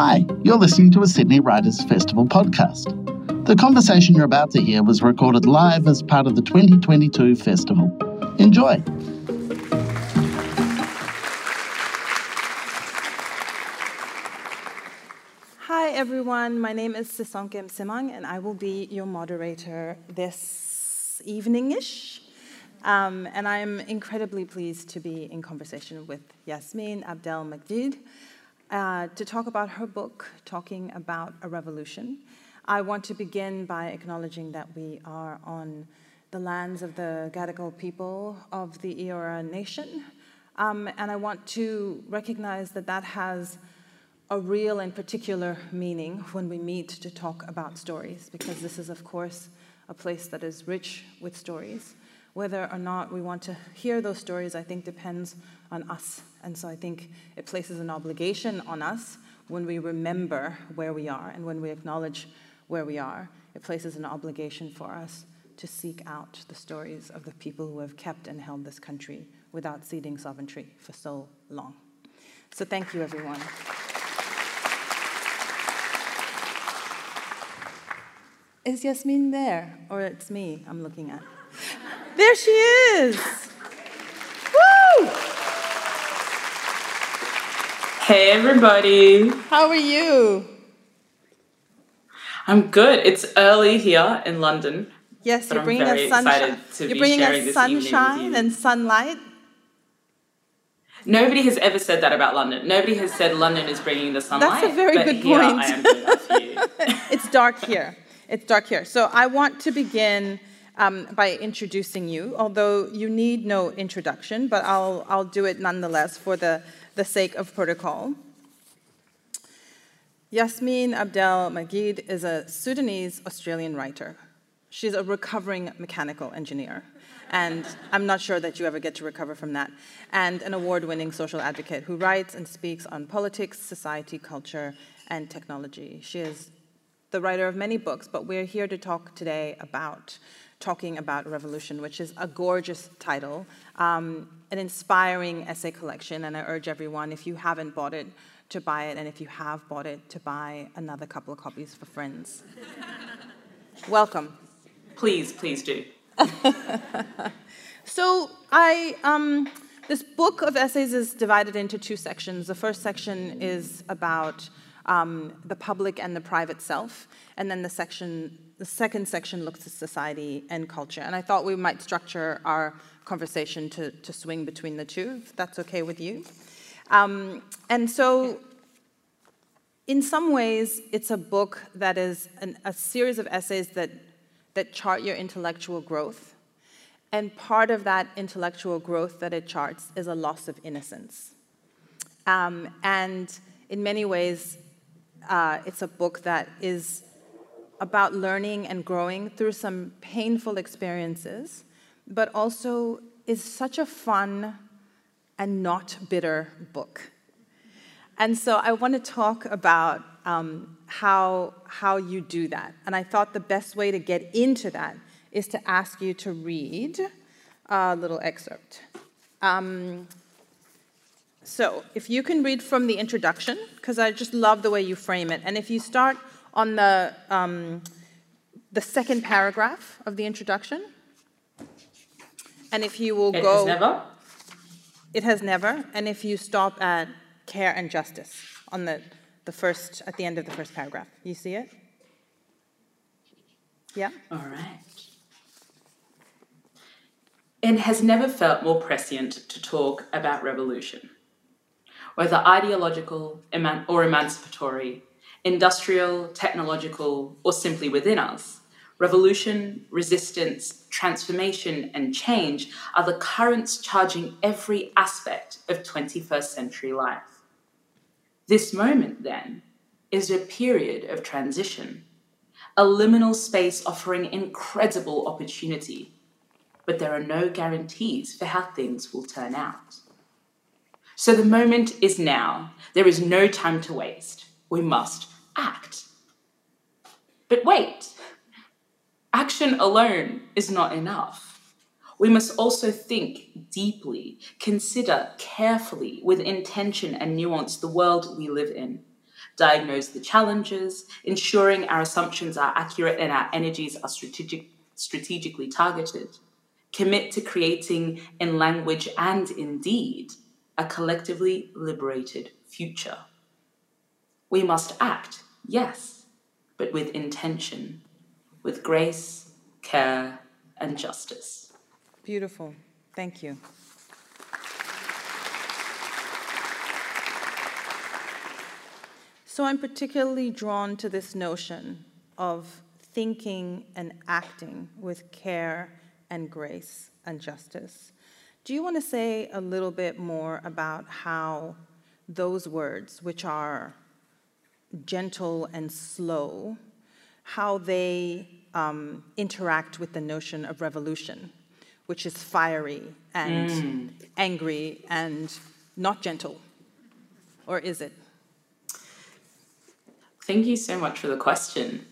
Hi, you're listening to a Sydney Writers Festival podcast. The conversation you're about to hear was recorded live as part of the 2022 festival. Enjoy. Hi everyone, my name is Sisonke Msimang and I will be your moderator this evening-ish. Um, and I'm incredibly pleased to be in conversation with Yassmin Abdel-Magied uh, to talk about her book, Talking About a Revolution. I want to begin by acknowledging that we are on the lands of the Gadigal people of the Eora Nation. Um, and I want to recognize that that has a real and particular meaning when we meet to talk about stories, because this is, of course, a place that is rich with stories. Whether or not we want to hear those stories, I think, depends on us. And so I think it places an obligation on us when we remember where we are and when we acknowledge where we are. It places an obligation for us to seek out the stories of the people who have kept and held this country without ceding sovereignty for so long. So thank you, everyone. Is Yasmin there? Or it's me I'm looking at? There she is! Hey, everybody. How are you? I'm good. It's early here in London. Yes, you're bringing us sunshine. You're bringing us this evening with sunshine and sunlight. Nobody has ever said that about London. Nobody has said London is bringing the sunlight. That's a very good point. I am doing that for you. it's dark here. It's dark here. So I want to begin um, by introducing you, although you need no introduction, but I'll, I'll do it nonetheless for the, the sake of protocol. Yassmin Abdel-Magied is a Sudanese Australian writer. She's a recovering mechanical engineer. And I'm not sure that you ever get to recover from that. And an award winning social advocate who writes and speaks on politics, society, culture, and technology. She is the writer of many books, but we're here to talk today about talking about revolution, which is a gorgeous title, um, an inspiring essay collection, and I urge everyone, if you haven't bought it, to buy it, and if you have bought it, to buy another couple of copies for friends. Welcome. Please, please do. So I, um, this book of essays is divided into two sections. The first section is about um, the public and the private self, and then the section, the second section looks at society and culture. And I thought we might structure our conversation to, to swing between the two, if that's okay with you. Um, and so, in some ways, it's a book that is an, a series of essays that, that chart your intellectual growth. And part of that intellectual growth that it charts is a loss of innocence. Um, and in many ways, uh, it's a book that is about learning and growing through some painful experiences, but also is such a fun and not bitter book. And so I want to talk about um, how, how you do that. And I thought the best way to get into that is to ask you to read a little excerpt. Um, so if you can read from the introduction, because I just love the way you frame it. And if you start on the, um, the second paragraph of the introduction, and if you will It go. It has never. It has never. And if you stop at care and justice on the, the first, at the end of the first paragraph, you see it? Yeah? All right. It has never felt more prescient to talk about revolution. Whether ideological eman- or emancipatory, industrial, technological, or simply within us, revolution, resistance, transformation, and change are the currents charging every aspect of 21st century life. This moment, then, is a period of transition, a liminal space offering incredible opportunity, but there are no guarantees for how things will turn out. So the moment is now. There is no time to waste. We must act. But wait, action alone is not enough. We must also think deeply, consider carefully, with intention and nuance, the world we live in. diagnose the challenges, ensuring our assumptions are accurate and our energies are strategic, strategically targeted, commit to creating in language and in deed a collectively liberated future. We must act, yes, but with intention, with grace, care, and justice. Beautiful. Thank you. So I'm particularly drawn to this notion of thinking and acting with care and grace and justice. Do you want to say a little bit more about how those words, which are gentle and slow, how they um, interact with the notion of revolution, which is fiery and mm. angry and not gentle? Or is it? Thank you so much for the question.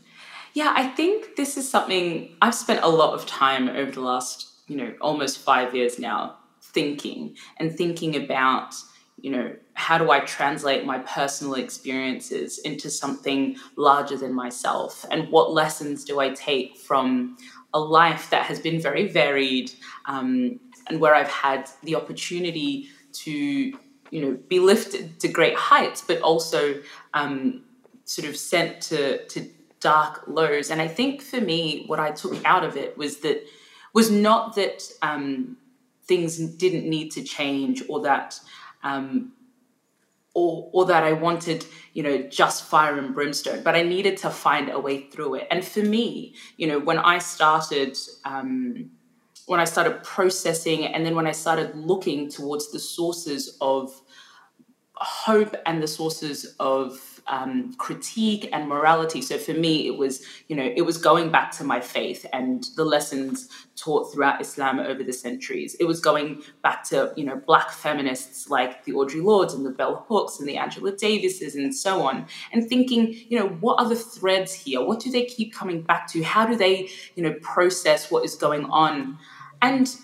Yeah, I think this is something I've spent a lot of time over the last, you know, almost five years now thinking and thinking about, you know, how do I translate my personal experiences into something larger than myself? And what lessons do I take from a life that has been very varied um, and where I've had the opportunity to, you know, be lifted to great heights, but also um, sort of sent to, to dark lows. And I think for me, what I took out of it was that was not that um, things didn't need to change or that um, or, or that I wanted, you know, just fire and brimstone, but I needed to find a way through it. And for me, you know, when I started, um, when I started processing, and then when I started looking towards the sources of hope and the sources of um, critique and morality. So for me, it was, you know, it was going back to my faith and the lessons taught throughout Islam over the centuries. It was going back to, you know, black feminists like the Audre Lordes and the Bell Hooks and the Angela Davises and so on, and thinking, you know, what are the threads here? What do they keep coming back to? How do they, you know, process what is going on? And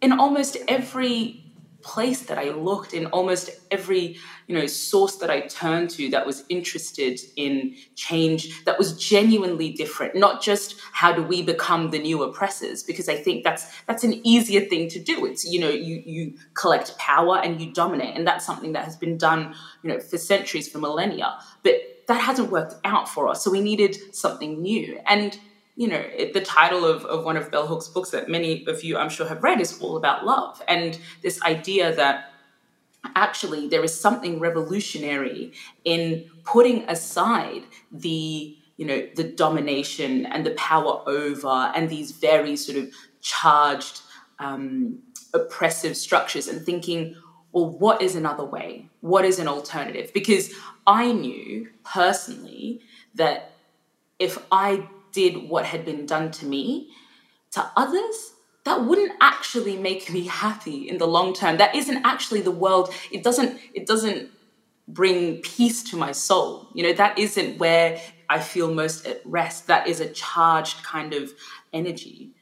in almost every place that I looked in almost every you know source that I turned to that was interested in change that was genuinely different not just how do we become the new oppressors because I think that's that's an easier thing to do. It's you know you you collect power and you dominate and that's something that has been done you know for centuries for millennia. But that hasn't worked out for us so we needed something new. And you know, the title of, of one of Bell Hooks' books that many of you, I'm sure, have read is all about love. And this idea that actually there is something revolutionary in putting aside the you know the domination and the power over and these very sort of charged um, oppressive structures and thinking well what is another way what is an alternative because i knew personally that if i did what had been done to me to others, that wouldn't actually make me happy in the long term. That isn't actually the world. It doesn't, it doesn't bring peace to my soul. You know, that isn't where I feel most at rest. That is a charged kind of energy.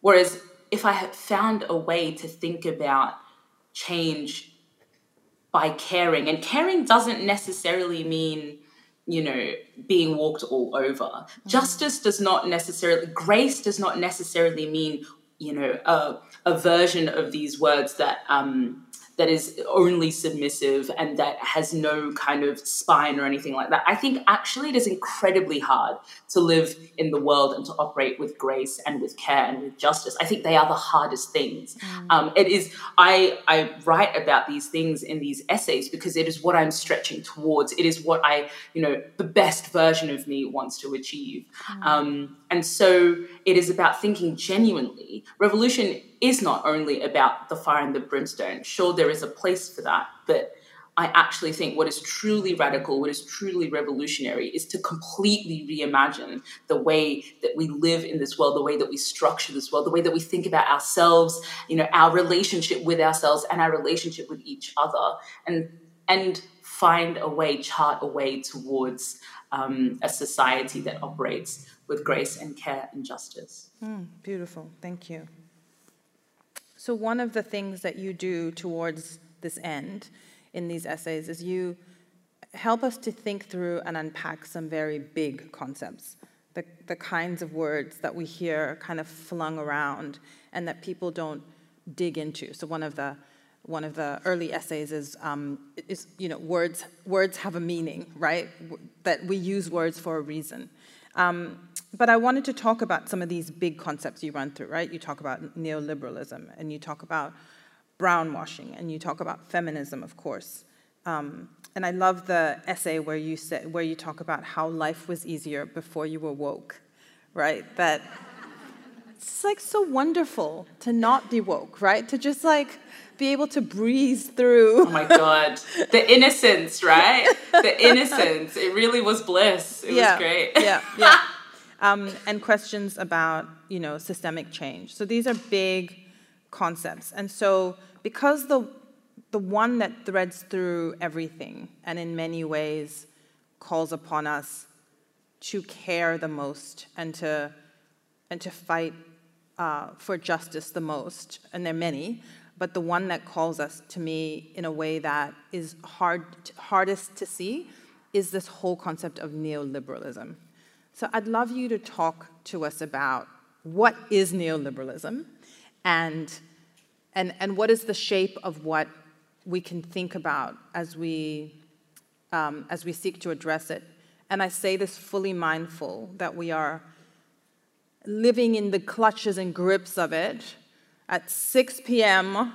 Whereas if I had found a way to think about change by caring, and caring doesn't necessarily mean you know, being walked all over. Mm-hmm. Justice does not necessarily, grace does not necessarily mean, you know, a, a version of these words that um, that is only submissive and that has no kind of spine or anything like that. I think actually it is incredibly hard to live in the world and to operate with grace and with care and with justice. I think they are the hardest things. Mm. Um, it is. I I write about these things in these essays because it is what I'm stretching towards. It is what I you know the best version of me wants to achieve. Mm. Um, and so it is about thinking genuinely. Revolution is not only about the fire and the brimstone. Sure, there is a place for that, but I actually think what is truly radical, what is truly revolutionary, is to completely reimagine the way that we live in this world, the way that we structure this world, the way that we think about ourselves, you know, our relationship with ourselves and our relationship with each other, and and find a way, chart a way towards um, a society that operates with grace and care and justice. Mm, beautiful, thank you. So, one of the things that you do towards this end in these essays is you help us to think through and unpack some very big concepts, the, the kinds of words that we hear kind of flung around and that people don't dig into. So one of the one of the early essays is, um, is you know, words, words have a meaning, right? That we use words for a reason. Um, but I wanted to talk about some of these big concepts you run through, right? You talk about neoliberalism, and you talk about brownwashing, and you talk about feminism, of course. Um, and I love the essay where you say, where you talk about how life was easier before you were woke, right? That it's like so wonderful to not be woke, right? To just like be able to breeze through. Oh my god, the innocence, right? The innocence. It really was bliss. It yeah, was great. yeah, yeah. Um, and questions about you know systemic change. So these are big concepts, and so because the the one that threads through everything and in many ways calls upon us to care the most and to and to fight uh, for justice the most, and there are many, but the one that calls us to me in a way that is hard, hardest to see is this whole concept of neoliberalism. So I'd love you to talk to us about what is neoliberalism and, and, and what is the shape of what we can think about as we, um, as we seek to address it. And I say this fully mindful that we are living in the clutches and grips of it at 6 p.m.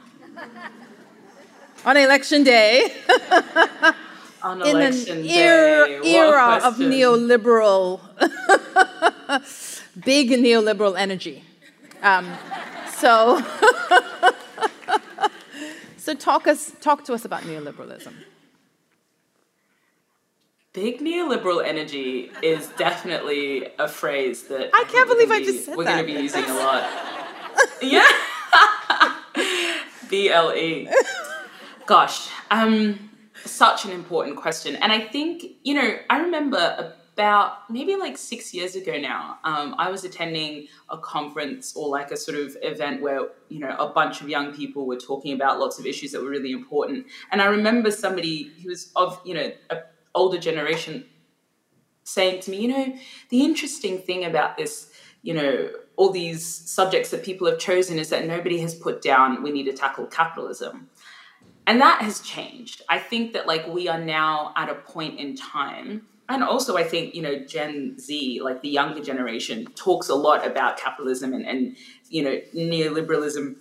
on election day. On in an day. era, era of neoliberal, big neoliberal energy. Um, so, so talk us, talk to us about neoliberalism. Big neoliberal energy is definitely a phrase that I can't believe gonna I just said we're going to be using a lot. yeah. BLE. Gosh, um, such an important question, and I think you know I remember about maybe like six years ago now. Um, I was attending a conference or like a sort of event where you know a bunch of young people were talking about lots of issues that were really important, and I remember somebody who was of you know a older generation saying to me, you know, the interesting thing about this, you know, all these subjects that people have chosen is that nobody has put down we need to tackle capitalism. And that has changed. I think that like we are now at a point in time and also I think, you know, Gen Z, like the younger generation, talks a lot about capitalism and, and you know, neoliberalism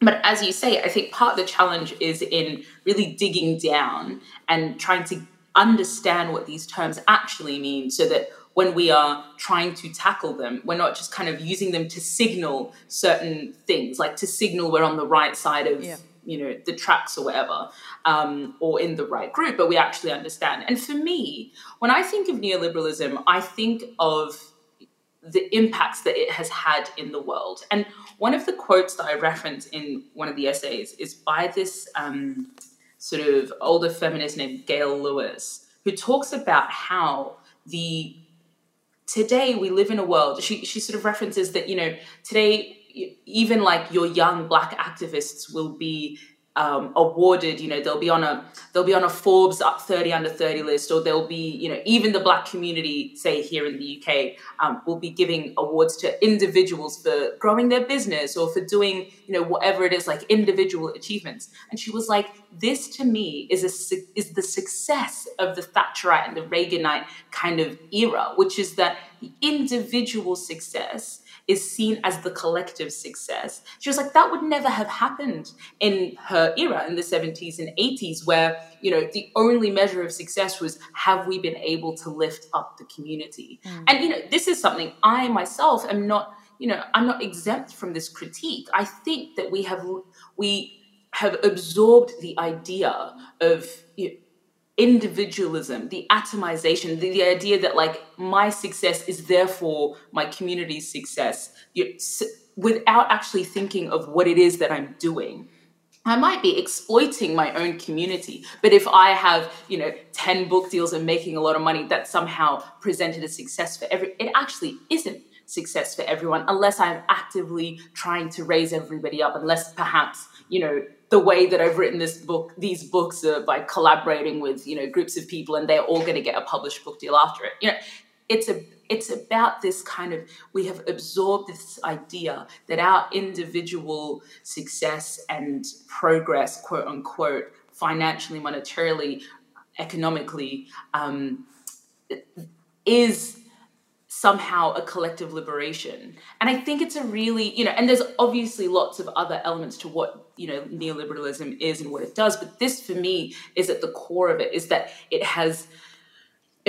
but as you say, I think part of the challenge is in really digging down and trying to understand what these terms actually mean so that when we are trying to tackle them, we're not just kind of using them to signal certain things, like to signal we're on the right side of, Yeah. you know, the tracks or whatever, um, or in the right group, but we actually understand. And for me, when I think of neoliberalism, I think of the impacts that it has had in the world. And one of the quotes that I reference in one of the essays is by this um, sort of older feminist named Gail Lewis, who talks about how the today we live in a world. She she sort of references that you know today even like your young black activists will be um, awarded. You know they'll be on a they'll be on a Forbes up thirty under thirty list, or they'll be you know even the black community, say here in the UK, um, will be giving awards to individuals for growing their business or for doing you know whatever it is like individual achievements. And she was like, this to me is a is the success of the Thatcherite and the Reaganite kind of era, which is that the individual success is seen as the collective success. She was like, that would never have happened in her era in the 70s and 80s, where, you know, the only measure of success was have we been able to lift up the community? Hmm. And, you know, this is something I myself am not, you know, I'm not exempt from this critique. I think that we have we have absorbed the idea of individualism, the atomization, the, the idea that like my success is therefore my community's success, you, s- without actually thinking of what it is that I'm doing. I might be exploiting my own community, but if I have, you know, 10 book deals and making a lot of money, that somehow presented as success for every, it actually isn't success for everyone unless I'm actively trying to raise everybody up, unless perhaps, you know, the way that I've written this book, these books are by collaborating with you know groups of people, and they're all going to get a published book deal after it. You know, it's a it's about this kind of we have absorbed this idea that our individual success and progress, quote unquote, financially, monetarily, economically, um, is somehow a collective liberation. And I think it's a really, you know, and there's obviously lots of other elements to what, you know, neoliberalism is and what it does, but this for me is at the core of it is that it has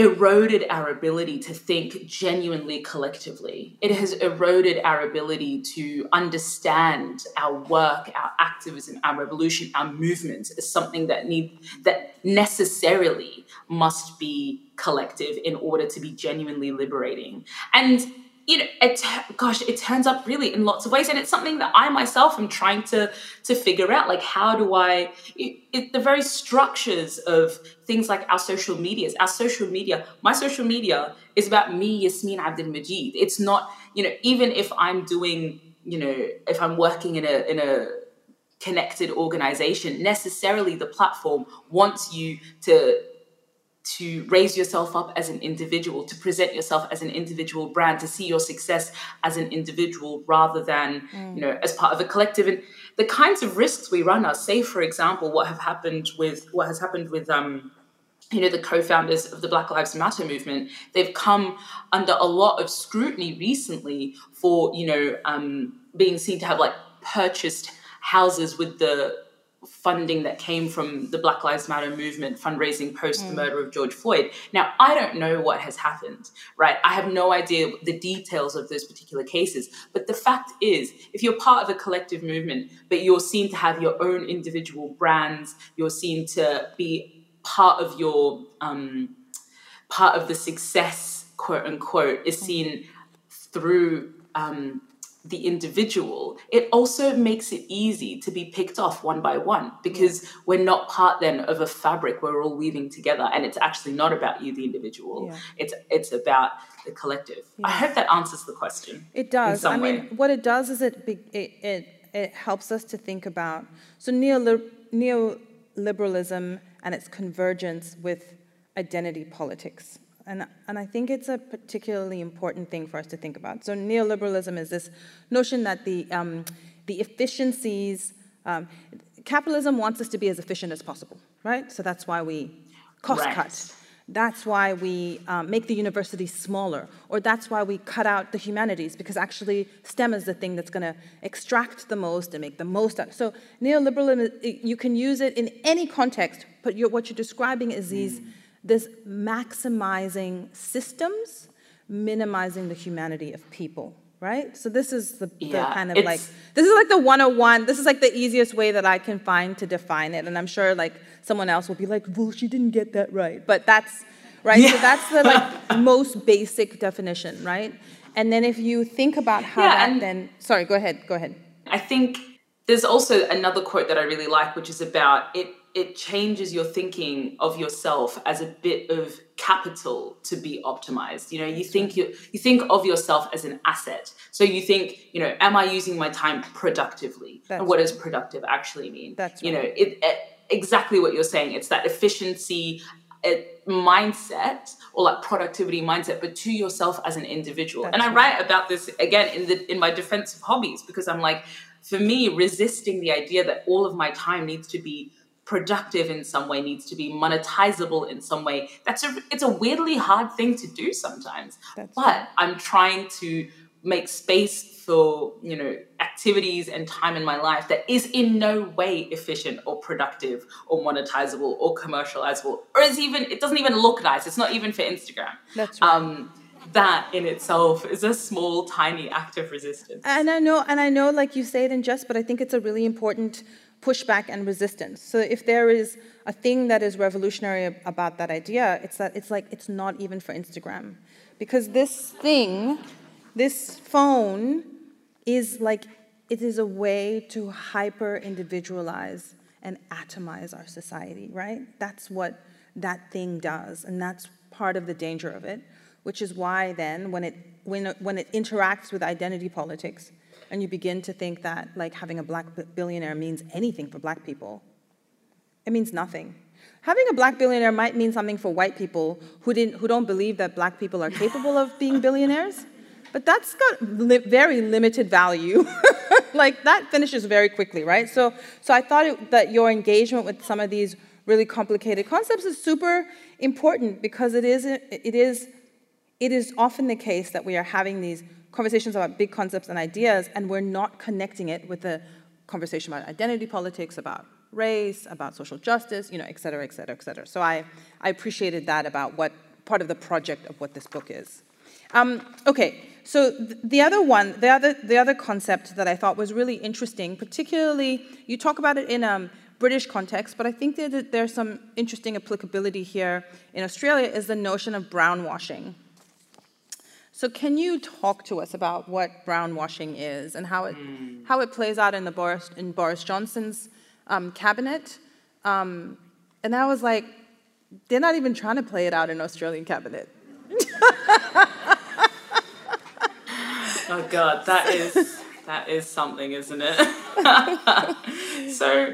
eroded our ability to think genuinely collectively. It has eroded our ability to understand our work, our activism, our revolution, our movement as something that need that necessarily must be collective in order to be genuinely liberating. And you know, it, gosh, it turns up really in lots of ways, and it's something that I myself am trying to to figure out. Like, how do I? It, it, the very structures of things like our social medias, our social media. My social media is about me, Yassmin Abdel-Magied. It's not, you know, even if I'm doing, you know, if I'm working in a in a connected organization, necessarily the platform wants you to to raise yourself up as an individual, to present yourself as an individual brand, to see your success as an individual rather than, mm. you know, as part of a collective. And the kinds of risks we run are, say, for example, what have happened with what has happened with um, you know, the co-founders of the Black Lives Matter movement, they've come under a lot of scrutiny recently for, you know, um, being seen to have like purchased houses with the funding that came from the Black Lives Matter movement fundraising post mm. the murder of George Floyd. Now, I don't know what has happened, right? I have no idea the details of those particular cases. But the fact is, if you're part of a collective movement, but you're seen to have your own individual brands, you're seen to be part of your um, part of the success, quote unquote, is seen through um, the individual, it also makes it easy to be picked off one by one because yeah. we're not part then of a fabric we're all weaving together and it's actually not about you the individual yeah. it's it's about the collective yeah. i hope that answers the question it does i way. mean what it does is it it it, it helps us to think about so neoliberalism and its convergence with identity politics and, and I think it's a particularly important thing for us to think about. So neoliberalism is this notion that the, um, the efficiencies, um, capitalism wants us to be as efficient as possible, right? So that's why we cost right. cut. That's why we um, make the universities smaller, or that's why we cut out the humanities, because actually STEM is the thing that's going to extract the most and make the most out. So neoliberalism, you can use it in any context, but you're, what you're describing is these mm this maximizing systems, minimizing the humanity of people, right? So this is the, yeah, the kind of like, this is like the 101, this is like the easiest way that I can find to define it. And I'm sure like someone else will be like, well, she didn't get that right. But that's, right? Yeah. So that's the like most basic definition, right? And then if you think about how yeah, that then, sorry, go ahead, go ahead. I think there's also another quote that I really like, which is about it it changes your thinking of yourself as a bit of capital to be optimized. You know you think you you think of yourself as an asset. So you think you know am i using my time productively? That's and what does productive actually mean? That's you know it, it, exactly what you're saying. It's that efficiency it, mindset or like productivity mindset but to yourself as an individual. That's and i write about this again in the in my defense of hobbies because i'm like for me resisting the idea that all of my time needs to be productive in some way needs to be monetizable in some way that's a it's a weirdly hard thing to do sometimes that's but right. i'm trying to make space for you know activities and time in my life that is in no way efficient or productive or monetizable or commercializable or is even it doesn't even look nice it's not even for instagram that's right. um that in itself is a small tiny act of resistance and i know and i know like you say it in jest but i think it's a really important pushback and resistance. So if there is a thing that is revolutionary about that idea, it's that it's like it's not even for Instagram. Because this thing, this phone, is like it is a way to hyper individualize and atomize our society, right? That's what that thing does, and that's part of the danger of it, which is why then when it when when it interacts with identity politics, and you begin to think that like having a black billionaire means anything for black people. It means nothing. Having a black billionaire might mean something for white people who, didn't, who don't believe that black people are capable of being billionaires, but that's got li very limited value. like that finishes very quickly, right? So, so I thought it, that your engagement with some of these really complicated concepts is super important because it is, it is, it is often the case that we are having these conversations about big concepts and ideas and we're not connecting it with the conversation about identity politics, about race, about social justice, you know, et cetera, et cetera, et cetera. So I, I appreciated that about what part of the project of what this book is. Um, okay, so th the other one, the other, the other concept that I thought was really interesting, particularly, you talk about it in a um, British context, but I think that there's some interesting applicability here in Australia, is the notion of brownwashing. So can you talk to us about what brownwashing is and how it, mm. how it plays out in, the Boris, in Boris Johnson's um, cabinet. Um, and I was like, they're not even trying to play it out in Australian cabinet. oh God, that is that is something, isn't it? so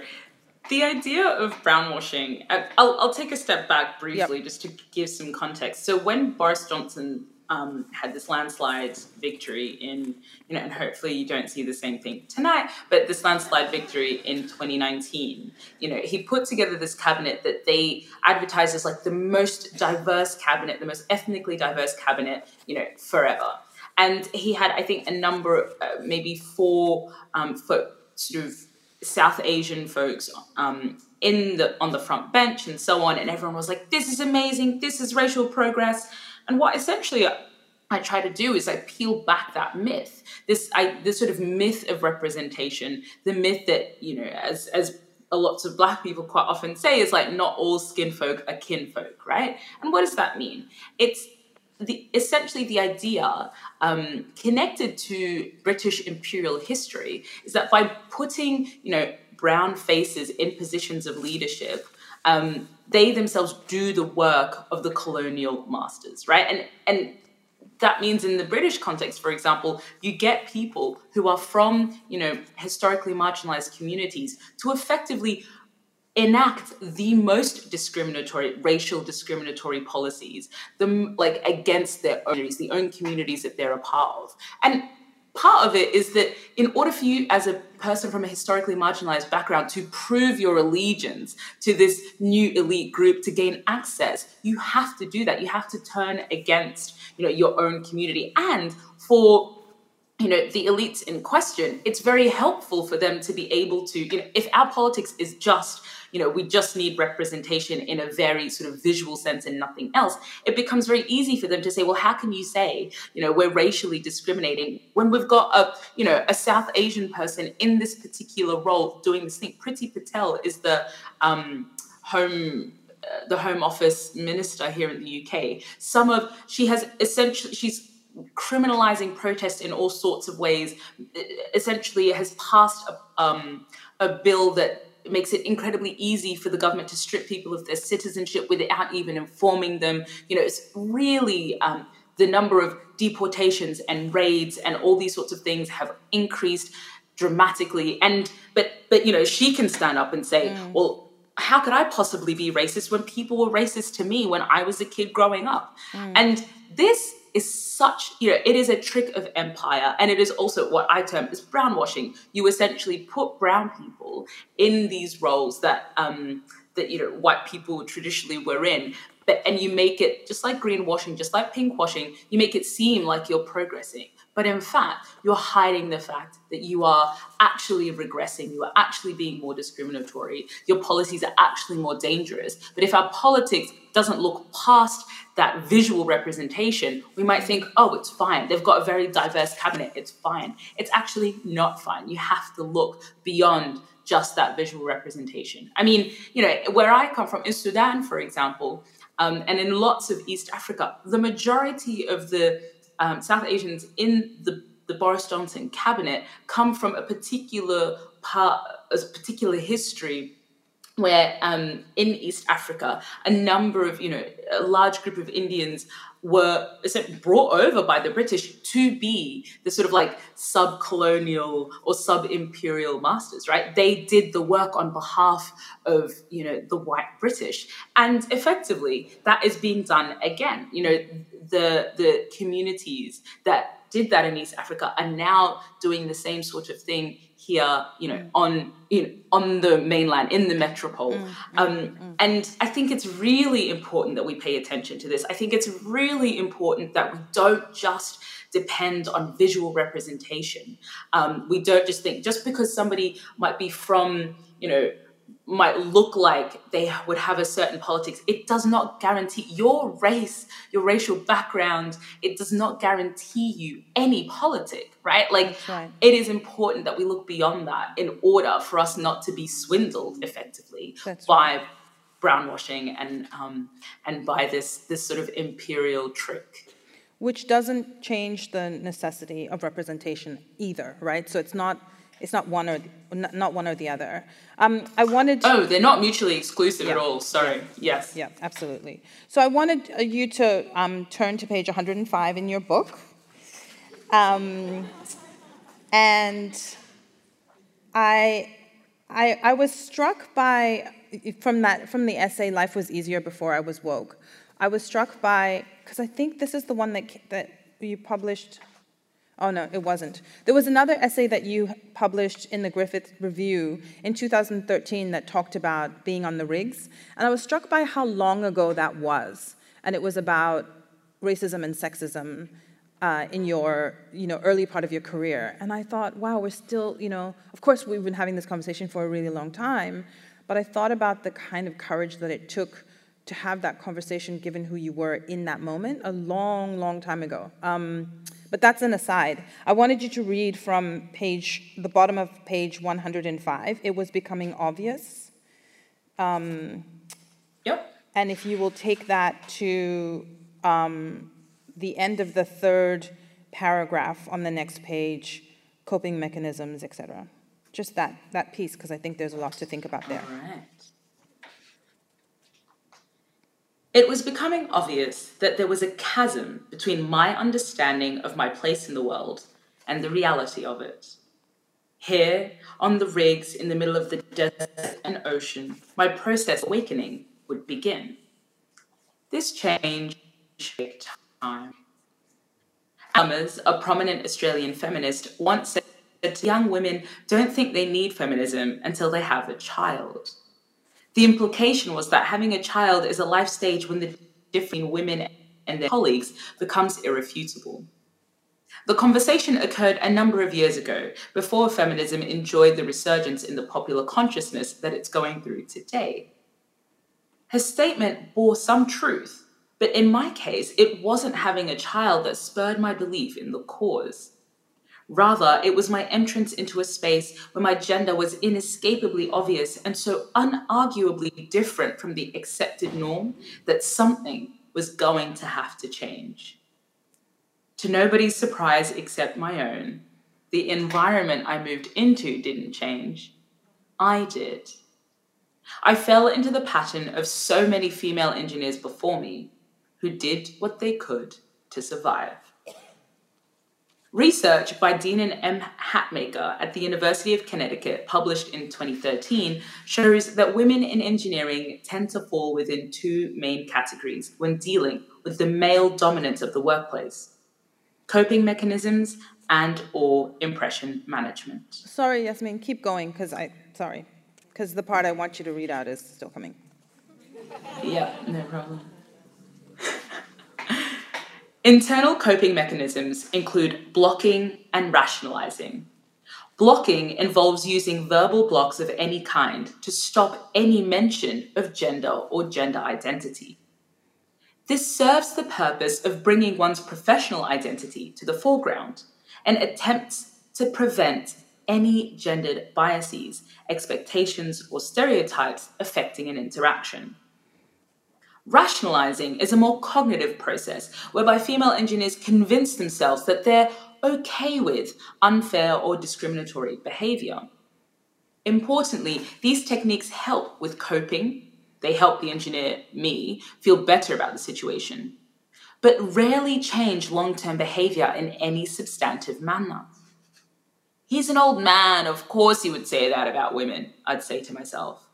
the idea of brownwashing, I'll, I'll take a step back briefly yep. just to give some context. So when Boris Johnson um, had this landslide victory in, you know, and hopefully you don't see the same thing tonight, but this landslide victory in 2019, you know, he put together this cabinet that they advertised as like the most diverse cabinet, the most ethnically diverse cabinet, you know, forever. And he had, I think, a number of uh, maybe four um, for sort of South Asian folks um, in the on the front bench and so on, and everyone was like, "This is amazing! This is racial progress." And what essentially I try to do is I peel back that myth, this I this sort of myth of representation, the myth that you know, as as a lots of black people quite often say is like not all skin folk are kin folk, right? And what does that mean? It's the, essentially the idea um, connected to British imperial history is that by putting you know brown faces in positions of leadership, um, they themselves do the work of the colonial masters, right? And and that means in the British context, for example, you get people who are from, you know, historically marginalized communities to effectively enact the most discriminatory, racial discriminatory policies, the like against their own, the own communities that they're a part of. And part of it is that in order for you as a person from a historically marginalized background to prove your allegiance to this new elite group to gain access you have to do that. You have to turn against you know your own community. And for you know the elites in question it's very helpful for them to be able to you know if our politics is just you know, we just need representation in a very sort of visual sense and nothing else, it becomes very easy for them to say, well, how can you say, you know, we're racially discriminating when we've got a, you know, a South Asian person in this particular role doing this thing? Priti Patel is the um, home uh, the home office minister here in the UK. Some of she has essentially she's criminalizing protest in all sorts of ways. Essentially, has passed a, um, a bill that it makes it incredibly easy for the government to strip people of their citizenship without even informing them. You know, it's really um, the number of deportations and raids and all these sorts of things have increased dramatically. And but but you know, she can stand up and say, mm. well, how could I possibly be racist when people were racist to me when I was a kid growing up? Mm. And this is such, you know, it is a trick of empire. And it is also what I term as brownwashing. You essentially put brown people in these roles that, um, that you know, white people traditionally were in. But, and you make it just like greenwashing, just like pinkwashing, you make it seem like you're progressing. But in fact, you're hiding the fact that you are actually regressing, you are actually being more discriminatory, your policies are actually more dangerous. But if our politics doesn't look past that visual representation, we might think, oh, it's fine. They've got a very diverse cabinet. It's fine. It's actually not fine. You have to look beyond just that visual representation. I mean, you know, where I come from in Sudan, for example, um, and in lots of East Africa, the majority of the um, South Asians in the, the Boris Johnson cabinet come from a particular part, a particular history where um, in East Africa, a number of, you know, a large group of Indians were brought over by the British to be the sort of like sub colonial or sub imperial masters, right? They did the work on behalf of, you know, the white British. And effectively, that is being done again. You know, the, the communities that did that in East Africa are now doing the same sort of thing here, you know, mm. on you know, on the mainland in the metropole. Mm, mm, um, mm, and I think it's really important that we pay attention to this. I think it's really important that we don't just depend on visual representation. Um, we don't just think just because somebody might be from you know might look like they would have a certain politics it does not guarantee your race your racial background it does not guarantee you any politic right like right. it is important that we look beyond that in order for us not to be swindled effectively That's by right. brownwashing and um, and by this this sort of imperial trick which doesn't change the necessity of representation either right so it's not it's not one or not one or the other. Um, I wanted. To, oh, they're not mutually exclusive yeah. at all. Sorry. Yes. Yeah, absolutely. So I wanted uh, you to um, turn to page 105 in your book, um, and I, I, I was struck by from that from the essay "Life Was Easier Before I Was Woke." I was struck by because I think this is the one that that you published Oh, no, it wasn't. There was another essay that you published in the Griffith Review in 2013 that talked about being on the rigs. And I was struck by how long ago that was. And it was about racism and sexism uh, in your you know, early part of your career. And I thought, wow, we're still, you know, of course, we've been having this conversation for a really long time. But I thought about the kind of courage that it took to have that conversation given who you were in that moment a long, long time ago. Um, but that's an aside. I wanted you to read from page, the bottom of page 105. It was becoming obvious. Um, yep. And if you will take that to um, the end of the third paragraph on the next page, coping mechanisms, etc. Just that that piece, because I think there's a lot to think about there. All right. It was becoming obvious that there was a chasm between my understanding of my place in the world and the reality of it. Here, on the rigs in the middle of the desert and ocean, my process of awakening would begin. This change took time. Anne Summers, a prominent Australian feminist, once said to young women don't think they need feminism until they have a child. The implication was that having a child is a life stage when the difference between women and their colleagues becomes irrefutable. The conversation occurred a number of years ago, before feminism enjoyed the resurgence in the popular consciousness that it's going through today. Her statement bore some truth, but in my case, it wasn't having a child that spurred my belief in the cause. Rather, it was my entrance into a space where my gender was inescapably obvious and so unarguably different from the accepted norm that something was going to have to change. To nobody's surprise except my own, the environment I moved into didn't change. I did. I fell into the pattern of so many female engineers before me who did what they could to survive. Research by Deanna M. Hatmaker at the University of Connecticut, published in 2013, shows that women in engineering tend to fall within two main categories when dealing with the male dominance of the workplace coping mechanisms and or impression management. Sorry, Yassmin, keep going because I sorry. Because the part I want you to read out is still coming. Yeah, no problem. Internal coping mechanisms include blocking and rationalizing. Blocking involves using verbal blocks of any kind to stop any mention of gender or gender identity. This serves the purpose of bringing one's professional identity to the foreground and attempts to prevent any gendered biases, expectations, or stereotypes affecting an interaction. Rationalizing is a more cognitive process whereby female engineers convince themselves that they're okay with unfair or discriminatory behavior. Importantly, these techniques help with coping. They help the engineer, me, feel better about the situation, but rarely change long term behavior in any substantive manner. He's an old man, of course he would say that about women, I'd say to myself.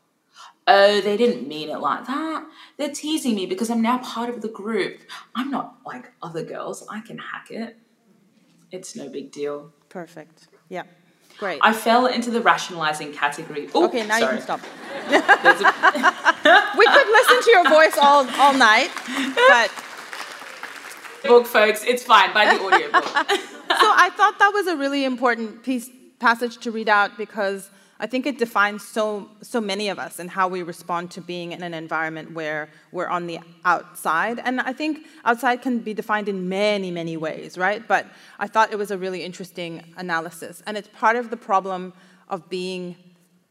Oh, they didn't mean it like that. They're teasing me because I'm now part of the group. I'm not like other girls, I can hack it. It's no big deal. Perfect. Yeah. Great. I fell into the rationalizing category. Ooh, okay, now sorry. you can stop. we could listen to your voice all, all night, but book, folks. It's fine. Buy the audiobook. so I thought that was a really important piece passage to read out because I think it defines so so many of us and how we respond to being in an environment where we're on the outside. And I think outside can be defined in many, many ways, right? But I thought it was a really interesting analysis. And it's part of the problem of being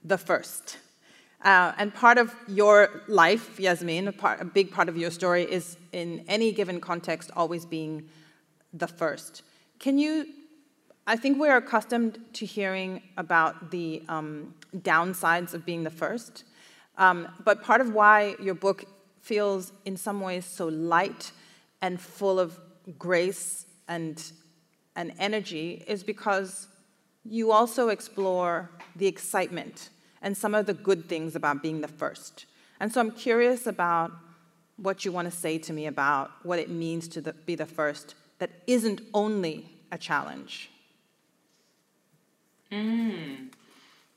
the first. Uh, and part of your life, Yassmin, a, part, a big part of your story is in any given context always being the first. Can you I think we're accustomed to hearing about the um, downsides of being the first. Um, but part of why your book feels, in some ways, so light and full of grace and, and energy is because you also explore the excitement and some of the good things about being the first. And so I'm curious about what you want to say to me about what it means to the, be the first that isn't only a challenge. Mm,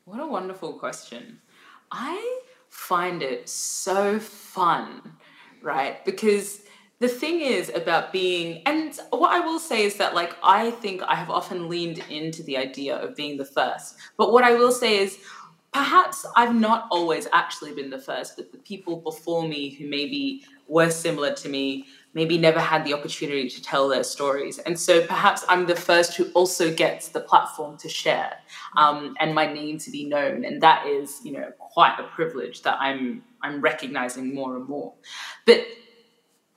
what a wonderful question. I find it so fun, right? Because the thing is about being, and what I will say is that, like, I think I have often leaned into the idea of being the first. But what I will say is, perhaps I've not always actually been the first, but the people before me who maybe were similar to me maybe never had the opportunity to tell their stories. And so perhaps I'm the first who also gets the platform to share um, and my name to be known. And that is, you know, quite a privilege that I'm I'm recognizing more and more. But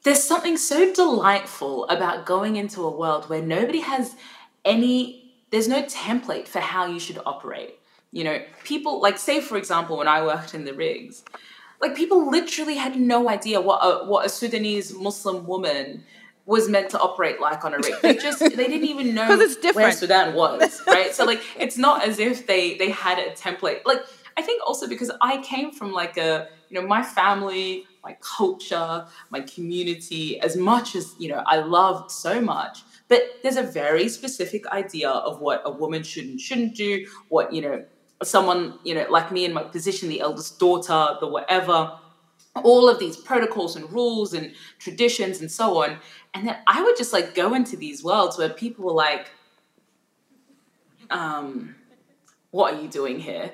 there's something so delightful about going into a world where nobody has any there's no template for how you should operate. You know, people like say for example when I worked in the rigs, like people literally had no idea what a, what a Sudanese Muslim woman was meant to operate like on a rig. They just they didn't even know it's different. where Sudan was, right? so like it's not as if they they had a template. Like I think also because I came from like a you know my family, my culture, my community, as much as you know I love so much. But there's a very specific idea of what a woman should and shouldn't do, what you know someone, you know, like me in my position, the eldest daughter, the whatever, all of these protocols and rules and traditions and so on. And then I would just like go into these worlds where people were like, um, what are you doing here?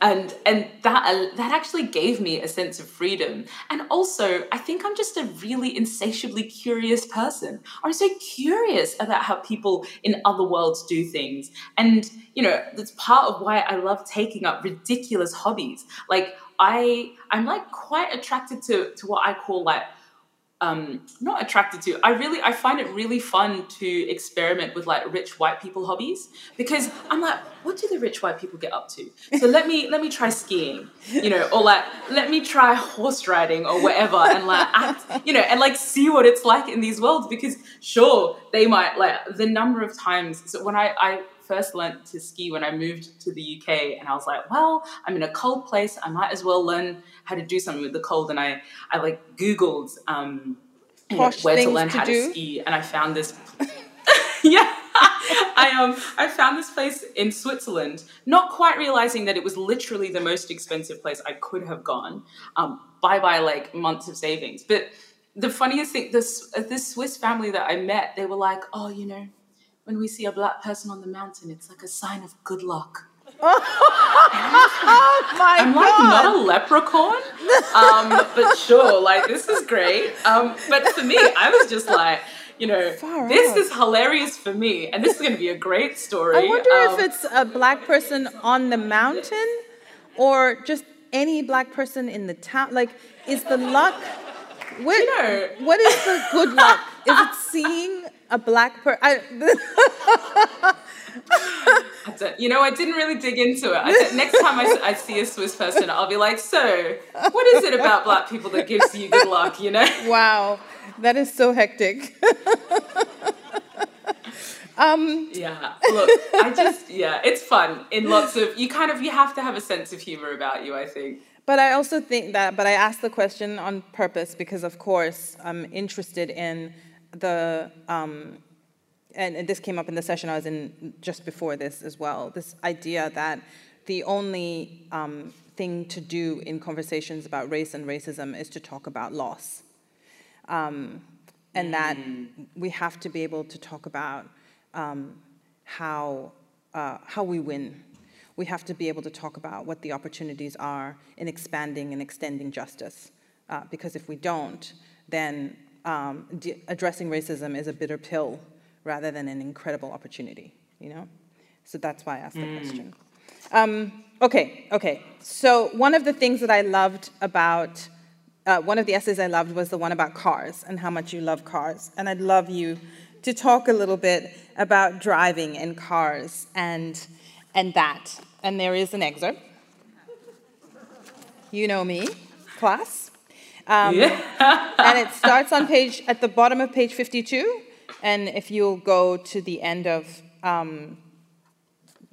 And and that uh, that actually gave me a sense of freedom. And also i think i'm just a really insatiably curious person. I'm so curious about how people in other worlds do things. And you know that's part of why i love taking up ridiculous hobbies. Like i i'm like quite attracted to to what i call like um, not attracted to. I really, I find it really fun to experiment with like rich white people hobbies because I'm like, what do the rich white people get up to? So let me let me try skiing, you know, or like let me try horse riding or whatever, and like act, you know, and like see what it's like in these worlds because sure they might like the number of times. So when I I first learned to ski when I moved to the UK, and I was like, well, I'm in a cold place. I might as well learn how to do something with the cold. And I, I like Googled um, know, where to learn to how do. to ski, and I found this. yeah. I um I found this place in Switzerland, not quite realizing that it was literally the most expensive place I could have gone. Um, bye bye like months of savings. But the funniest thing, this uh, this Swiss family that I met, they were like, oh, you know, when we see a black person on the mountain, it's like a sign of good luck. Oh my god. I'm God. like not a leprechaun, um, but sure, like this is great. Um, but for me, I was just like, you know, Far this out. is hilarious for me, and this is going to be a great story. I wonder um, if it's a black person on the mountain, or just any black person in the town. Like, is the luck? What, you know, what is the good luck? Is it seeing a black person. I don't, you know, I didn't really dig into it. I, next time I, I see a Swiss person, I'll be like, so, what is it about black people that gives you good luck, you know? Wow, that is so hectic. um, yeah, look, I just, yeah, it's fun in lots of, you kind of, you have to have a sense of humor about you, I think. But I also think that, but I asked the question on purpose because, of course, I'm interested in the, um, and, and this came up in the session I was in just before this as well, this idea that the only um, thing to do in conversations about race and racism is to talk about loss. Um, and that mm. we have to be able to talk about um, how, uh, how we win we have to be able to talk about what the opportunities are in expanding and extending justice. Uh, because if we don't, then um, addressing racism is a bitter pill rather than an incredible opportunity, you know? So that's why I asked the mm. question. Um, okay, okay. So one of the things that I loved about, uh, one of the essays I loved was the one about cars and how much you love cars. And I'd love you to talk a little bit about driving and cars and, and that. And there is an excerpt. You know me, class. Um, yeah. and it starts on page, at the bottom of page 52. And if you'll go to the end of um,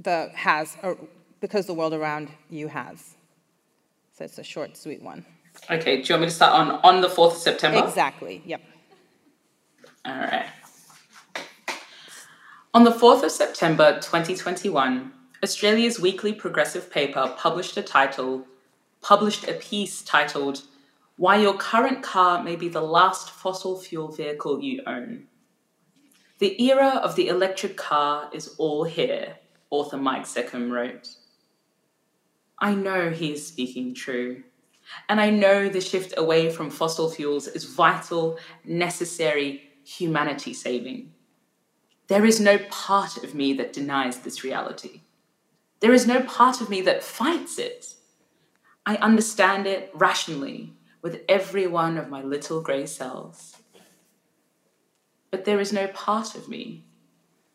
the has, or because the world around you has. So it's a short, sweet one. Okay, do you want me to start on, on the 4th of September? Exactly, yep. All right. On the 4th of September 2021, Australia's weekly progressive paper published a title, published a piece titled Why Your Current Car May Be the Last Fossil Fuel Vehicle You Own. The era of the electric car is all here, author Mike Seccombe wrote. I know he is speaking true, and I know the shift away from fossil fuels is vital, necessary, humanity saving. There is no part of me that denies this reality. There is no part of me that fights it. I understand it rationally with every one of my little grey cells. But there is no part of me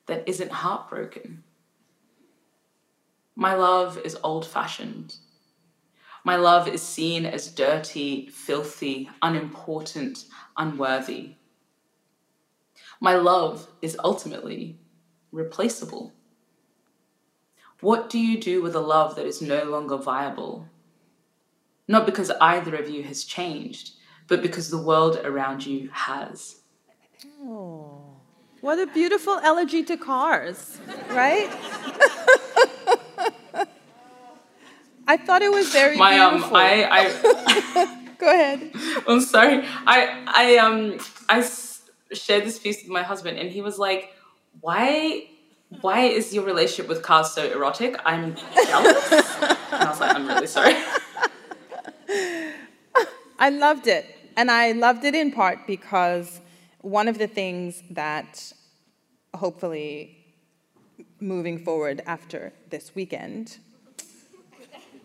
that isn't heartbroken. My love is old fashioned. My love is seen as dirty, filthy, unimportant, unworthy. My love is ultimately replaceable. What do you do with a love that is no longer viable? Not because either of you has changed, but because the world around you has. Oh, what a beautiful elegy to cars, right? I thought it was very My, um, beautiful. Um, I, I Go ahead. I'm sorry. I, I, um, I shared this piece with my husband, and he was like, "Why why is your relationship with cars so erotic? I'm jealous. and I was like, I'm really sorry. I loved it. And I loved it in part because one of the things that hopefully moving forward after this weekend,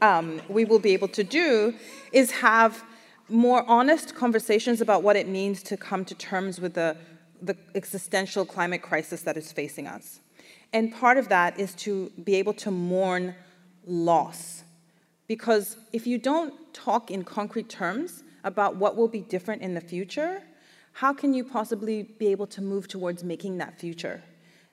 um, we will be able to do is have more honest conversations about what it means to come to terms with the, the existential climate crisis that is facing us. And part of that is to be able to mourn loss. Because if you don't talk in concrete terms about what will be different in the future, how can you possibly be able to move towards making that future?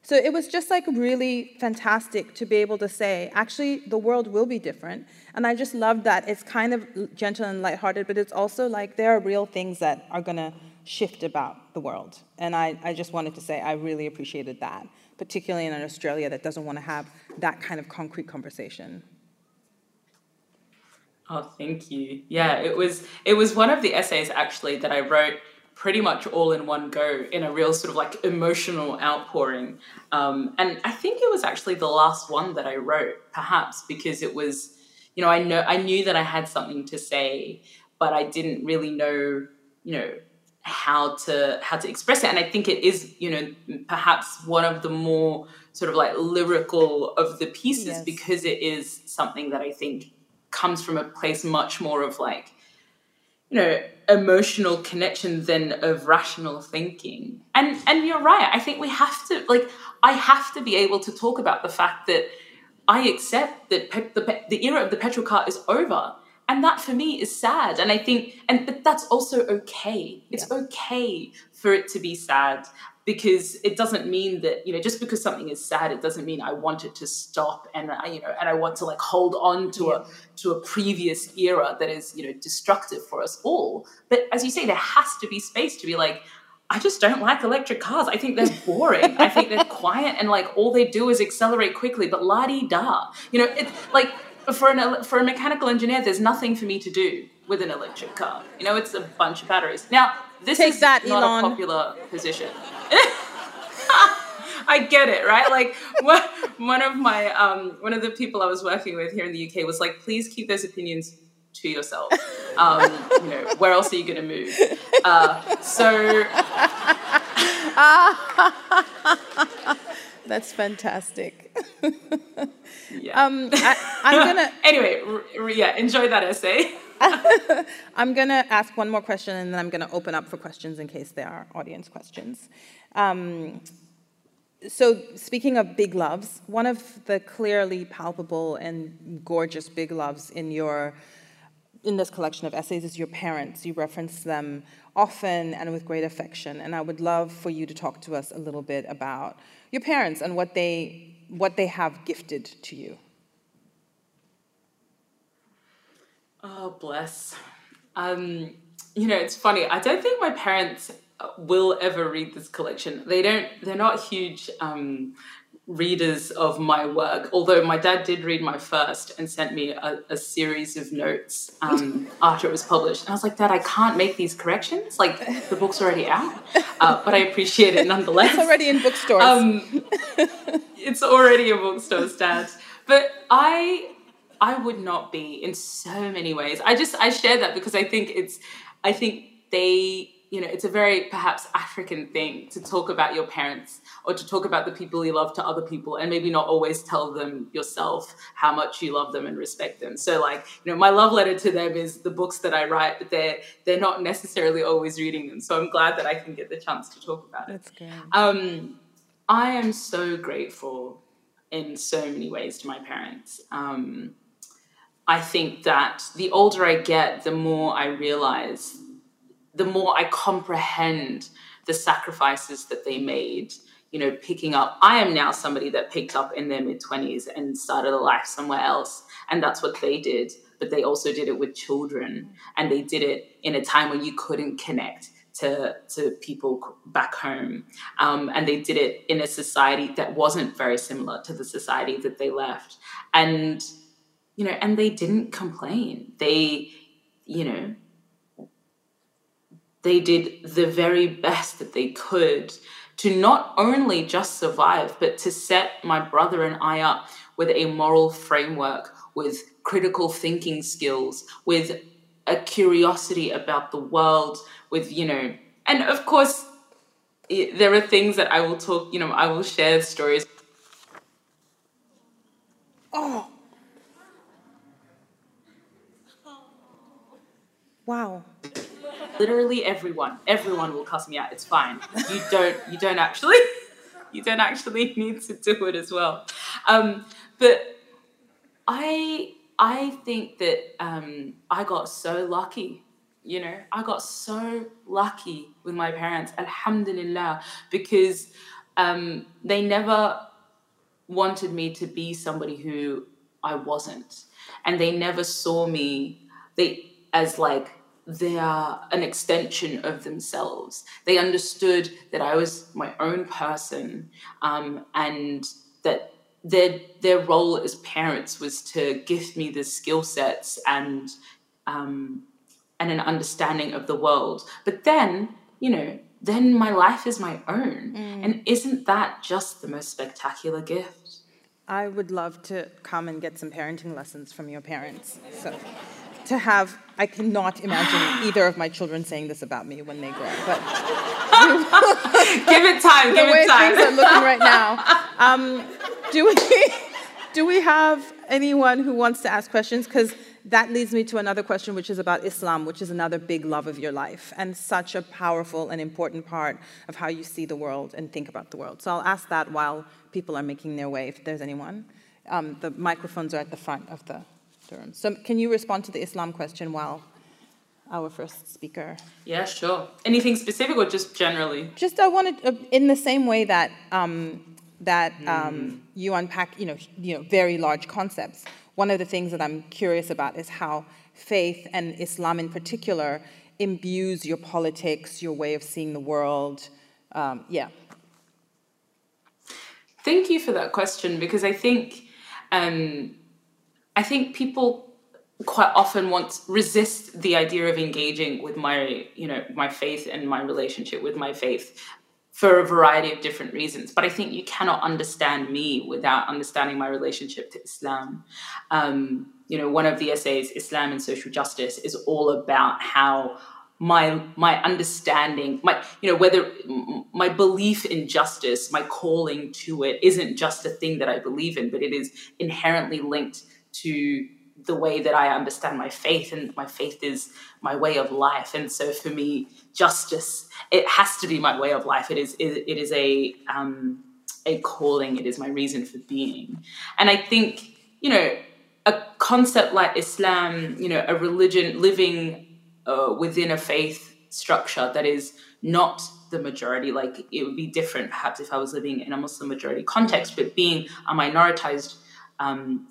So it was just like really fantastic to be able to say, actually, the world will be different. And I just love that it's kind of gentle and lighthearted, but it's also like there are real things that are gonna shift about the world. And I, I just wanted to say I really appreciated that particularly in an Australia that doesn't want to have that kind of concrete conversation. Oh, thank you. Yeah, it was it was one of the essays actually that I wrote pretty much all in one go in a real sort of like emotional outpouring. Um, and I think it was actually the last one that I wrote, perhaps because it was, you know, I know I knew that I had something to say, but I didn't really know, you know, how to how to express it and i think it is you know perhaps one of the more sort of like lyrical of the pieces yes. because it is something that i think comes from a place much more of like you know emotional connection than of rational thinking and and you're right i think we have to like i have to be able to talk about the fact that I accept that pe- the, pe- the era of the petrol car is over. And that for me is sad. And I think, and but that's also okay. It's yeah. okay for it to be sad because it doesn't mean that you know just because something is sad it doesn't mean i want it to stop and i you know and i want to like hold on to yeah. a to a previous era that is you know destructive for us all. But as you say there has to be space to be like i just don't like electric cars. I think they're boring. I think they're quiet and like all they do is accelerate quickly but la di da. You know it's like for an for a mechanical engineer there's nothing for me to do with an electric car. You know it's a bunch of batteries. Now this Take is that, not Elon. a popular position I get it, right? Like one, one of my um, one of the people I was working with here in the UK was like, please keep those opinions to yourself. Um, you know, where else are you going to move? Uh, so. That's fantastic. yeah. Um, I, am gonna. anyway, yeah, enjoy that essay. I'm gonna ask one more question, and then I'm gonna open up for questions in case there are audience questions. Um, so speaking of big loves, one of the clearly palpable and gorgeous big loves in your in this collection of essays is your parents. You reference them often and with great affection, and I would love for you to talk to us a little bit about your parents and what they what they have gifted to you. Oh, bless. Um, you know, it's funny. I don't think my parents will ever read this collection. They don't. They're not huge um, readers of my work. Although my dad did read my first and sent me a, a series of notes um, after it was published. And I was like, Dad, I can't make these corrections. Like the book's already out, uh, but I appreciate it nonetheless. It's already in bookstores. Um, it's already in bookstores, Dad. But I. I would not be in so many ways. I just I share that because I think it's I think they you know, it's a very perhaps African thing to talk about your parents or to talk about the people you love to other people and maybe not always tell them yourself how much you love them and respect them. So like, you know, my love letter to them is the books that I write, but they're they're not necessarily always reading them. So I'm glad that I can get the chance to talk about it. That's good. Um, I am so grateful in so many ways to my parents. Um, I think that the older I get, the more I realize the more I comprehend the sacrifices that they made, you know, picking up. I am now somebody that picked up in their mid 20s and started a life somewhere else. And that's what they did. But they also did it with children. And they did it in a time when you couldn't connect to, to people back home. Um, and they did it in a society that wasn't very similar to the society that they left. And, you know, and they didn't complain. They, you know, they did the very best that they could to not only just survive, but to set my brother and I up with a moral framework, with critical thinking skills, with a curiosity about the world, with, you know, and of course, there are things that I will talk, you know, I will share stories. Oh. Wow literally everyone everyone will cuss me out it's fine. You don't you don't actually you don't actually need to do it as well. Um, but i i think that um, i got so lucky you know? I got so lucky with my parents alhamdulillah because um, they never wanted me to be somebody who i wasn't. And they never saw me they as like they are an extension of themselves. They understood that I was my own person um, and that their, their role as parents was to gift me the skill sets and, um, and an understanding of the world. But then, you know, then my life is my own. Mm. And isn't that just the most spectacular gift? I would love to come and get some parenting lessons from your parents. So to have, I cannot imagine either of my children saying this about me when they grow up. But give it time. Give it time. things are looking right now. Um, do we do we have anyone who wants to ask questions? Because that leads me to another question, which is about Islam, which is another big love of your life and such a powerful and important part of how you see the world and think about the world. So I'll ask that while people are making their way, if there's anyone. Um, the microphones are at the front of the, room. So, can you respond to the Islam question while our first speaker? Yeah, sure. Anything specific or just generally? Just I wanted, uh, in the same way that um, that um, you unpack, you know, you know, very large concepts. One of the things that I'm curious about is how faith and Islam in particular imbues your politics, your way of seeing the world. Um, yeah. Thank you for that question because I think um, I think people quite often want resist the idea of engaging with my you know my faith and my relationship with my faith for a variety of different reasons. But I think you cannot understand me without understanding my relationship to Islam. Um, you know, one of the essays, Islam and Social Justice, is all about how my my understanding my you know whether my belief in justice my calling to it isn't just a thing that i believe in but it is inherently linked to the way that i understand my faith and my faith is my way of life. And so for me justice it has to be my way of life. It is it, it is a um a calling. It is my reason for being. And i think you know a concept like islam you know a religion living uh, within a faith structure that is not the majority. Like it would be different perhaps if I was living in a Muslim majority context, but being a minoritized, um,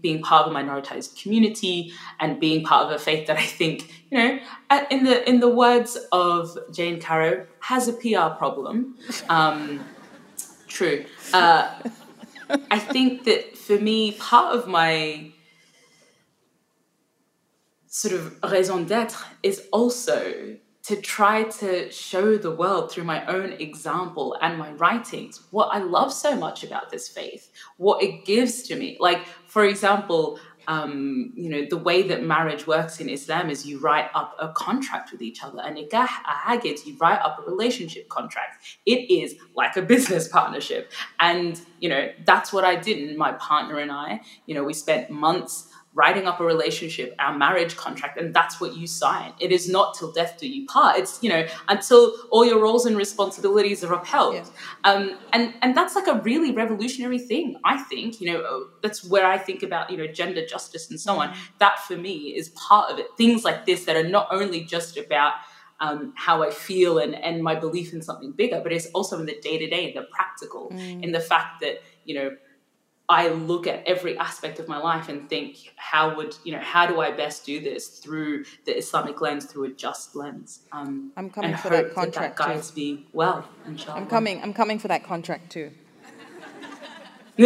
being part of a minoritized community and being part of a faith that I think, you know, in the in the words of Jane Caro, has a PR problem. Um, true. Uh, I think that for me, part of my sort of raison d'etre is also to try to show the world through my own example and my writings what I love so much about this faith, what it gives to me. Like, for example, um, you know, the way that marriage works in Islam is you write up a contract with each other. And nikah agid, you write up a relationship contract. It is like a business partnership. And, you know, that's what I did. And my partner and I, you know, we spent months writing up a relationship, our marriage contract, and that's what you sign. It is not till death do you part. It's you know until all your roles and responsibilities are upheld, yeah. um, and and that's like a really revolutionary thing. I think you know that's where I think about you know gender justice and so on. Mm-hmm. That for me is part of it. Things like this that are not only just about um, how I feel and, and my belief in something bigger, but it's also in the day to day, the practical, mm. in the fact that, you know, I look at every aspect of my life and think, how would you know? How do I best do this through the Islamic lens, through a just lens? Um, I'm coming for that contract that, that guides too. me well. Inshallah. I'm coming. I'm coming for that contract too.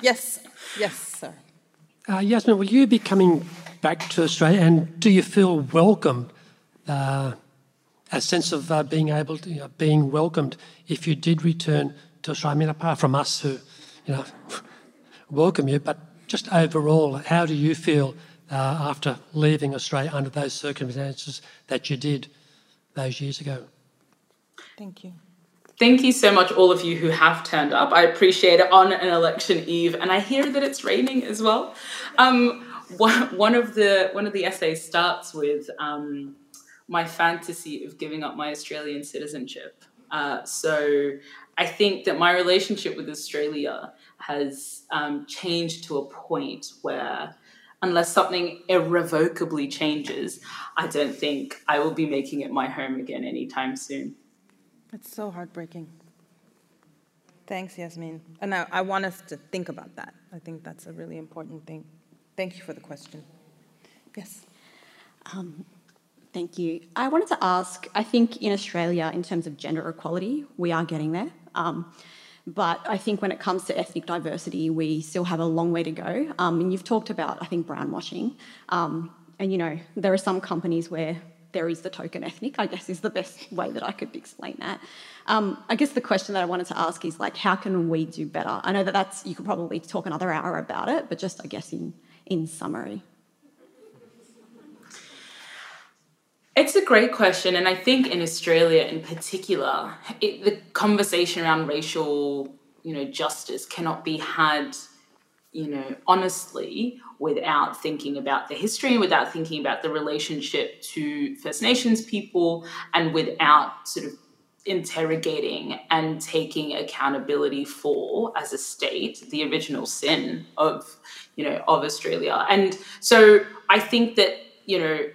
yes, yes, sir. Uh, Yassmin, will you be coming back to Australia, and do you feel welcome? Uh, a sense of uh, being able to, you know, being welcomed if you did return to Australia. I mean, apart from us who, you know, welcome you, but just overall, how do you feel uh, after leaving Australia under those circumstances that you did those years ago? Thank you. Thank you so much, all of you who have turned up. I appreciate it on an election eve, and I hear that it's raining as well. Um, one, one of the one of the essays starts with um, my fantasy of giving up my Australian citizenship. Uh, so I think that my relationship with Australia has um, changed to a point where, unless something irrevocably changes, I don't think I will be making it my home again anytime soon. It's so heartbreaking. Thanks, Yassmin. And I, I want us to think about that. I think that's a really important thing. Thank you for the question. Yes. Um, Thank you. I wanted to ask I think in Australia, in terms of gender equality, we are getting there. Um, but I think when it comes to ethnic diversity, we still have a long way to go. Um, and you've talked about, I think, brown washing. Um, and, you know, there are some companies where there is the token ethnic, I guess is the best way that I could explain that. Um, I guess the question that I wanted to ask is like, how can we do better? I know that that's, you could probably talk another hour about it, but just, I guess, in, in summary. It's a great question, and I think in Australia in particular, it, the conversation around racial, you know, justice cannot be had, you know, honestly without thinking about the history without thinking about the relationship to First Nations people and without sort of interrogating and taking accountability for as a state the original sin of you know of australia. And so i think that you know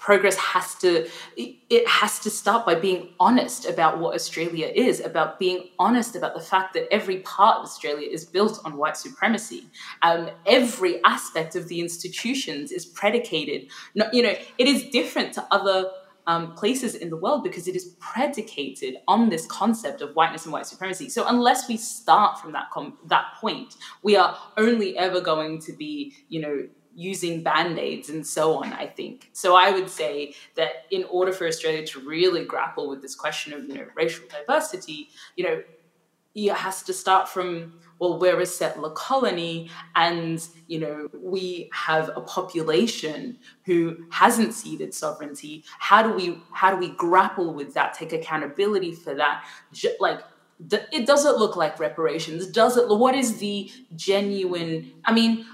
progress has to it has to start by being honest about what australia is about being honest about the fact that every part of australia is built on white supremacy um, every aspect of the institutions is predicated not, you know it is different to other um, places in the world because it is predicated on this concept of whiteness and white supremacy. So unless we start from that com- that point, we are only ever going to be, you know, using band-aids and so on i think. So i would say that in order for australia to really grapple with this question of you know racial diversity you know it has to start from well we're a settler colony and you know we have a population who hasn't ceded sovereignty. How do we how do we grapple with that take accountability for that? Like it doesn't look like reparations does it? What is the genuine i mean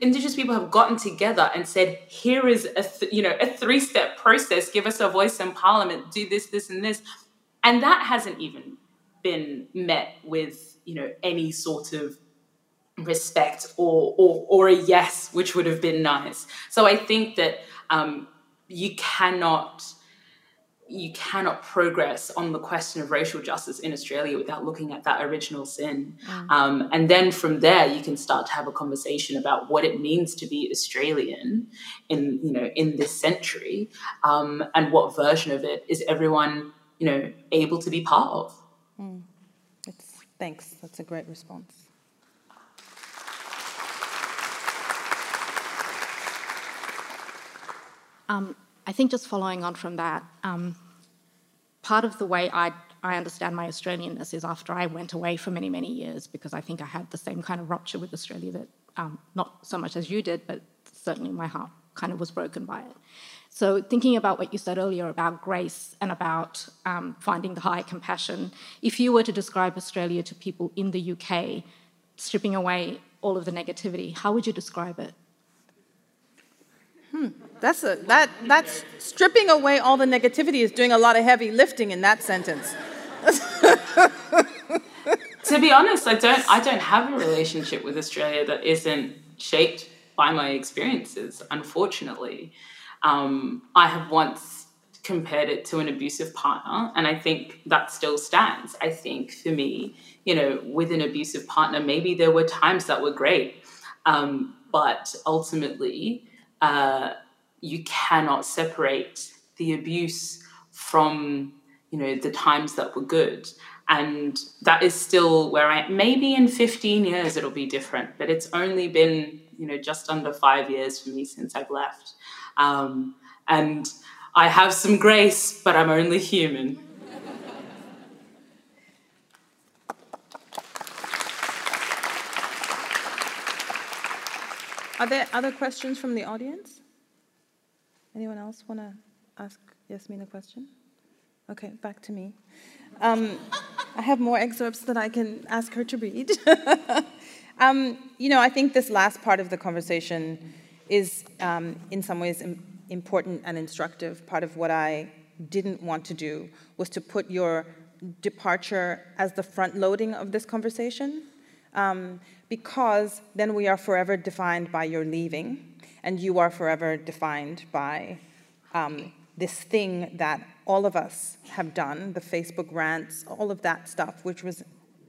indigenous people have gotten together and said here is a th- you know a three step process. Give us a voice in parliament. Do this this and this. And that hasn't even been met with you know any sort of respect or or, or a yes, which would have been nice. So I think that um, you cannot you cannot progress on the question of racial justice in Australia without looking at that original sin. Mm. Um, and then from there, you can start to have a conversation about what it means to be Australian in you know in this century, um, and what version of it is everyone you know able to be part of. Mm. thanks. That's a great response. Um, I think just following on from that, um, part of the way I, I understand my Australianness is after I went away for many, many years because I think I had the same kind of rupture with Australia that, um, not so much as you did, but certainly my heart kind of was broken by it. So, thinking about what you said earlier about grace and about um, finding the high compassion, if you were to describe Australia to people in the UK, stripping away all of the negativity, how would you describe it? Hmm. That's a that that's stripping away all the negativity is doing a lot of heavy lifting in that sentence. to be honest, I don't I don't have a relationship with Australia that isn't shaped by my experiences, unfortunately. Um, I have once compared it to an abusive partner, and I think that still stands. I think for me, you know, with an abusive partner, maybe there were times that were great, um, but ultimately, uh, you cannot separate the abuse from you know the times that were good. And that is still where i maybe in 15 years it'll be different but it's only been you know just under five years for me since i've left. Um, and i have some grace but i'm only human Are there other questions from the audience? Anyone else want to ask Yassmin a question? Okay, back to me. Um, I have more excerpts that I can ask her to read. um, you know, I think this last part of the conversation is, um, in some ways, Im- important and instructive. Part of what I didn't want to do was to put your departure as the front loading of this conversation. Um, because then we are forever defined by your leaving, and you are forever defined by um, this thing that all of us have done the Facebook rants, all of that stuff, which was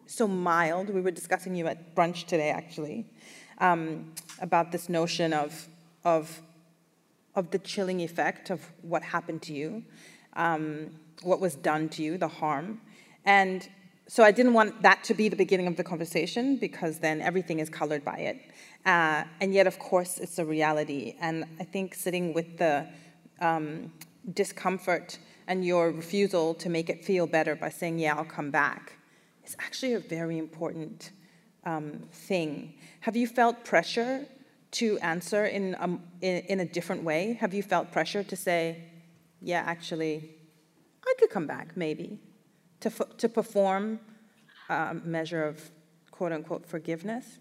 so mild. We were discussing you at brunch today, actually, um, about this notion of, of, of the chilling effect of what happened to you, um, what was done to you, the harm. And so I didn't want that to be the beginning of the conversation because then everything is colored by it. Uh, and yet, of course, it's a reality. And I think sitting with the um, discomfort and your refusal to make it feel better by saying, Yeah, I'll come back, is actually a very important um, thing. Have you felt pressure to answer in a, in, in a different way? Have you felt pressure to say, Yeah, actually, I could come back, maybe? To, to perform a measure of quote unquote forgiveness?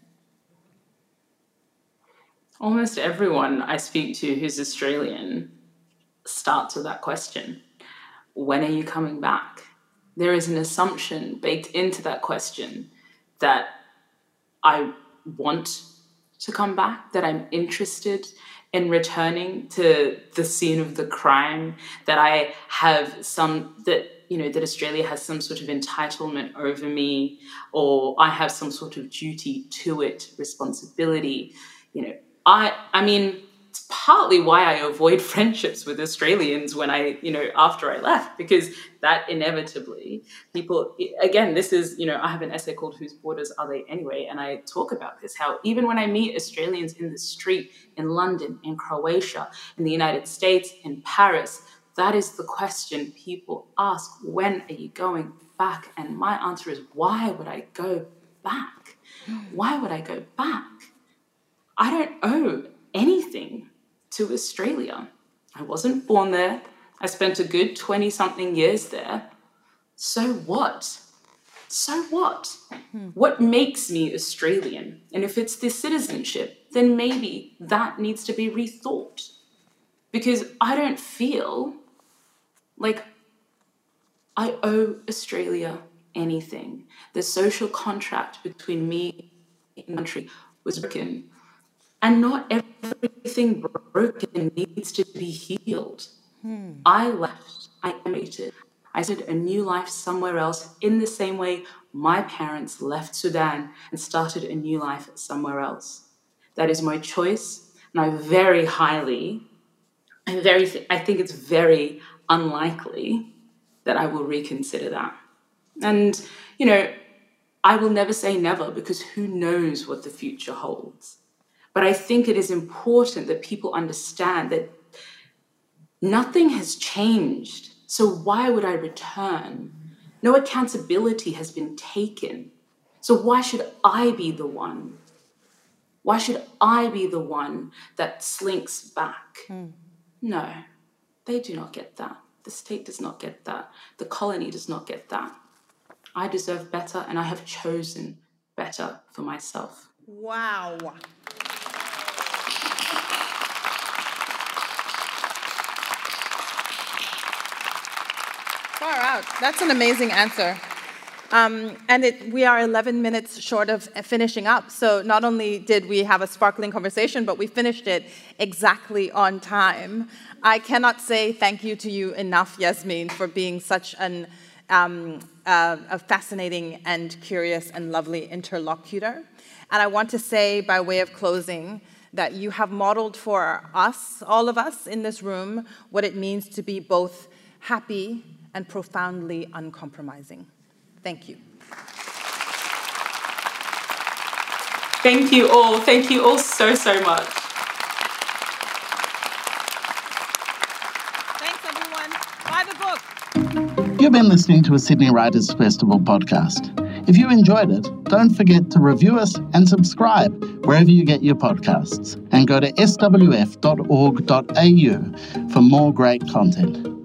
Almost everyone I speak to who's Australian starts with that question When are you coming back? there is an assumption baked into that question that I want to come back, that I'm interested in returning to the scene of the crime, that I have some, that, you know, that Australia has some sort of entitlement over me, or I have some sort of duty to it, responsibility. You know, I, I mean, it's partly why I avoid friendships with Australians when I, you know, after I left, because that inevitably people, again, this is, you know, I have an essay called Whose Borders Are They Anyway? And I talk about this how even when I meet Australians in the street in London, in Croatia, in the United States, in Paris, that is the question people ask when are you going back? And my answer is, why would I go back? Why would I go back? I don't owe anything to Australia. I wasn't born there. I spent a good 20 something years there. So what? So what? What makes me Australian? And if it's this citizenship, then maybe that needs to be rethought. Because I don't feel like I owe Australia anything. The social contract between me and the country was broken and not everything broken needs to be healed. Hmm. I left, I emigrated. I started a new life somewhere else in the same way my parents left Sudan and started a new life somewhere else. That is my choice, and I very highly, I very, th- I think it's very unlikely that I will reconsider that. And you know, I will never say never because who knows what the future holds. But I think it is important that people understand that nothing has changed. So why would I return? No accountability has been taken. So why should I be the one? Why should I be the one that slinks back? Mm. No, they do not get that. The state does not get that. The colony does not get that. I deserve better and I have chosen better for myself. Wow. Far out. That's an amazing answer. Um, and it, we are 11 minutes short of finishing up. So not only did we have a sparkling conversation, but we finished it exactly on time. I cannot say thank you to you enough, Yassmin, for being such an, um, uh, a fascinating and curious and lovely interlocutor. And I want to say, by way of closing, that you have modeled for us, all of us in this room, what it means to be both happy and profoundly uncompromising. Thank you. Thank you all. Thank you all so, so much. Thanks, everyone. Buy the book. You've been listening to a Sydney Writers Festival podcast. If you enjoyed it, don't forget to review us and subscribe wherever you get your podcasts. And go to swf.org.au for more great content.